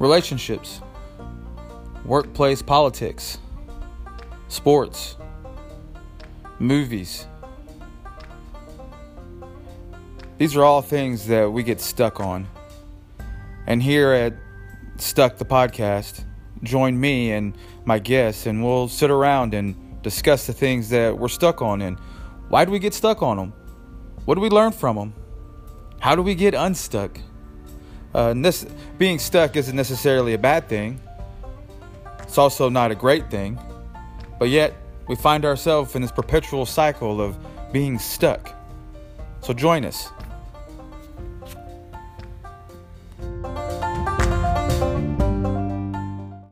relationships, workplace politics, sports, movies. These are all things that we get stuck on. And here at Stuck the Podcast, join me and my guests, and we'll sit around and discuss the things that we're stuck on and why do we get stuck on them? What do we learn from them? How do we get unstuck? Uh, this, being stuck isn't necessarily a bad thing. It's also not a great thing. But yet, we find ourselves in this perpetual cycle of being stuck. So join us.